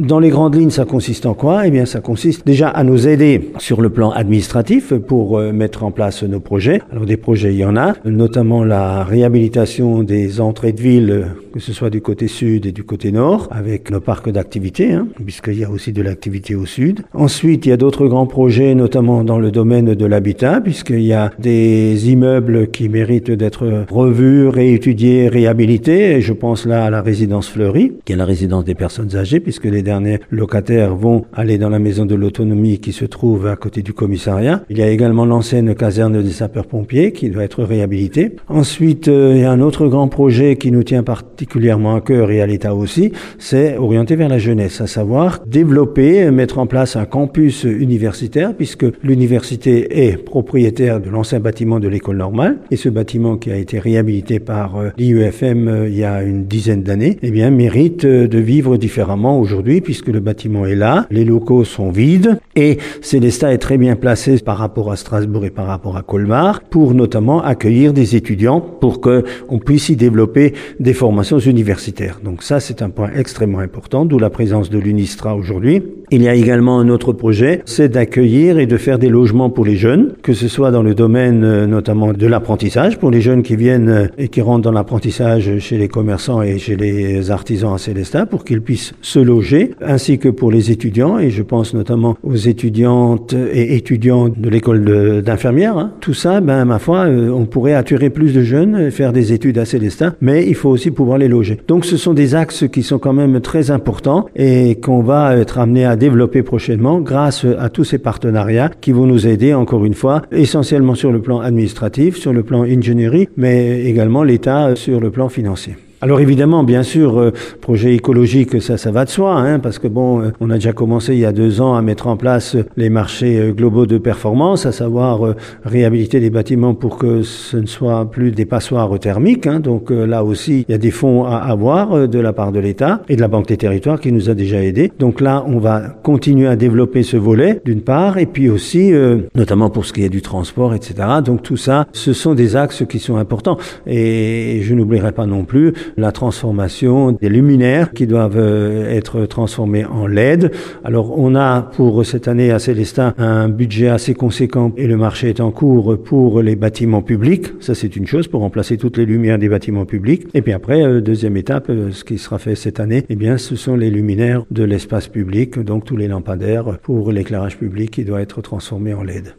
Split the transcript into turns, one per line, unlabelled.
Dans les grandes lignes, ça consiste en quoi? Eh bien, ça consiste déjà à nous aider sur le plan administratif pour euh, mettre en place nos projets. Alors, des projets, il y en a, notamment la réhabilitation des entrées de ville, que ce soit du côté sud et du côté nord, avec nos parcs d'activité, hein, puisqu'il y a aussi de l'activité au sud. Ensuite, il y a d'autres grands projets, notamment dans le domaine de l'habitat, puisqu'il y a des immeubles qui méritent d'être revus, réétudiés, réhabilités. Et je pense là à la résidence Fleury, qui est la résidence des personnes âgées, puisque les derniers locataires vont aller dans la maison de l'autonomie qui se trouve à côté du commissariat. Il y a également l'ancienne caserne des sapeurs-pompiers qui doit être réhabilitée. Ensuite, euh, il y a un autre grand projet qui nous tient particulièrement à cœur et à l'État aussi, c'est orienté vers la jeunesse, à savoir développer, mettre en place un campus universitaire, puisque l'université est propriétaire de l'ancien bâtiment de l'école normale, et ce bâtiment qui a été réhabilité par euh, l'IUFM euh, il y a une dizaine d'années, eh bien, mérite de vivre différemment aujourd'hui, puisque le bâtiment est là, les locaux sont vides, et Célestat est très bien placé par rapport à Strasbourg et par rapport à Colmar, pour notamment accueillir des étudiants, pour que on puisse y développer des formations universitaires. Donc ça, c'est un point extrêmement important, d'où la présence de l'UNISTRA aujourd'hui. Il y a également un autre projet, c'est d'accueillir et de faire des logements pour les jeunes, que ce soit dans le domaine euh, notamment de l'apprentissage, pour les jeunes qui viennent euh, et qui rentrent dans l'apprentissage chez les commerçants et chez les artisans à Célestin, pour qu'ils puissent se loger, ainsi que pour les étudiants, et je pense notamment aux étudiantes et étudiants de l'école d'infirmières. Hein. Tout ça, ben, ma foi, euh, on pourrait attirer plus de jeunes, faire des études à Célestin, mais il faut aussi pouvoir les loger. Donc ce sont des axes qui sont quand même très importants et qu'on va être amené à développer prochainement grâce à tous ces partenariats qui vont nous aider, encore une fois, essentiellement sur le plan administratif, sur le plan ingénierie, mais également l'État sur le plan financier. Alors évidemment, bien sûr, euh, projet écologique, ça, ça va de soi, hein, parce que bon, euh, on a déjà commencé il y a deux ans à mettre en place les marchés euh, globaux de performance, à savoir réhabiliter les bâtiments pour que ce ne soit plus des passoires thermiques. Hein, donc là aussi, il y a des fonds à avoir de la part de l'État et de la Banque des Territoires qui nous a déjà aidés. Donc là, on va continuer à développer ce volet, d'une part, et puis aussi, notamment pour ce qui est du transport, etc. Donc tout ça, ce sont des axes qui sont importants. Et je n'oublierai pas non plus la transformation des luminaires qui doivent euh, être transformés en LED. Alors on a pour cette année à Célestin un budget assez conséquent et le marché est en cours pour les bâtiments publics. Ça c'est une chose pour remplacer toutes les lumières des bâtiments publics. Et puis après, euh, deuxième étape, euh, ce qui sera fait cette année, eh bien ce sont les luminaires de l'espace public, donc tous les lampadaires pour l'éclairage public qui doit être transformé en LED.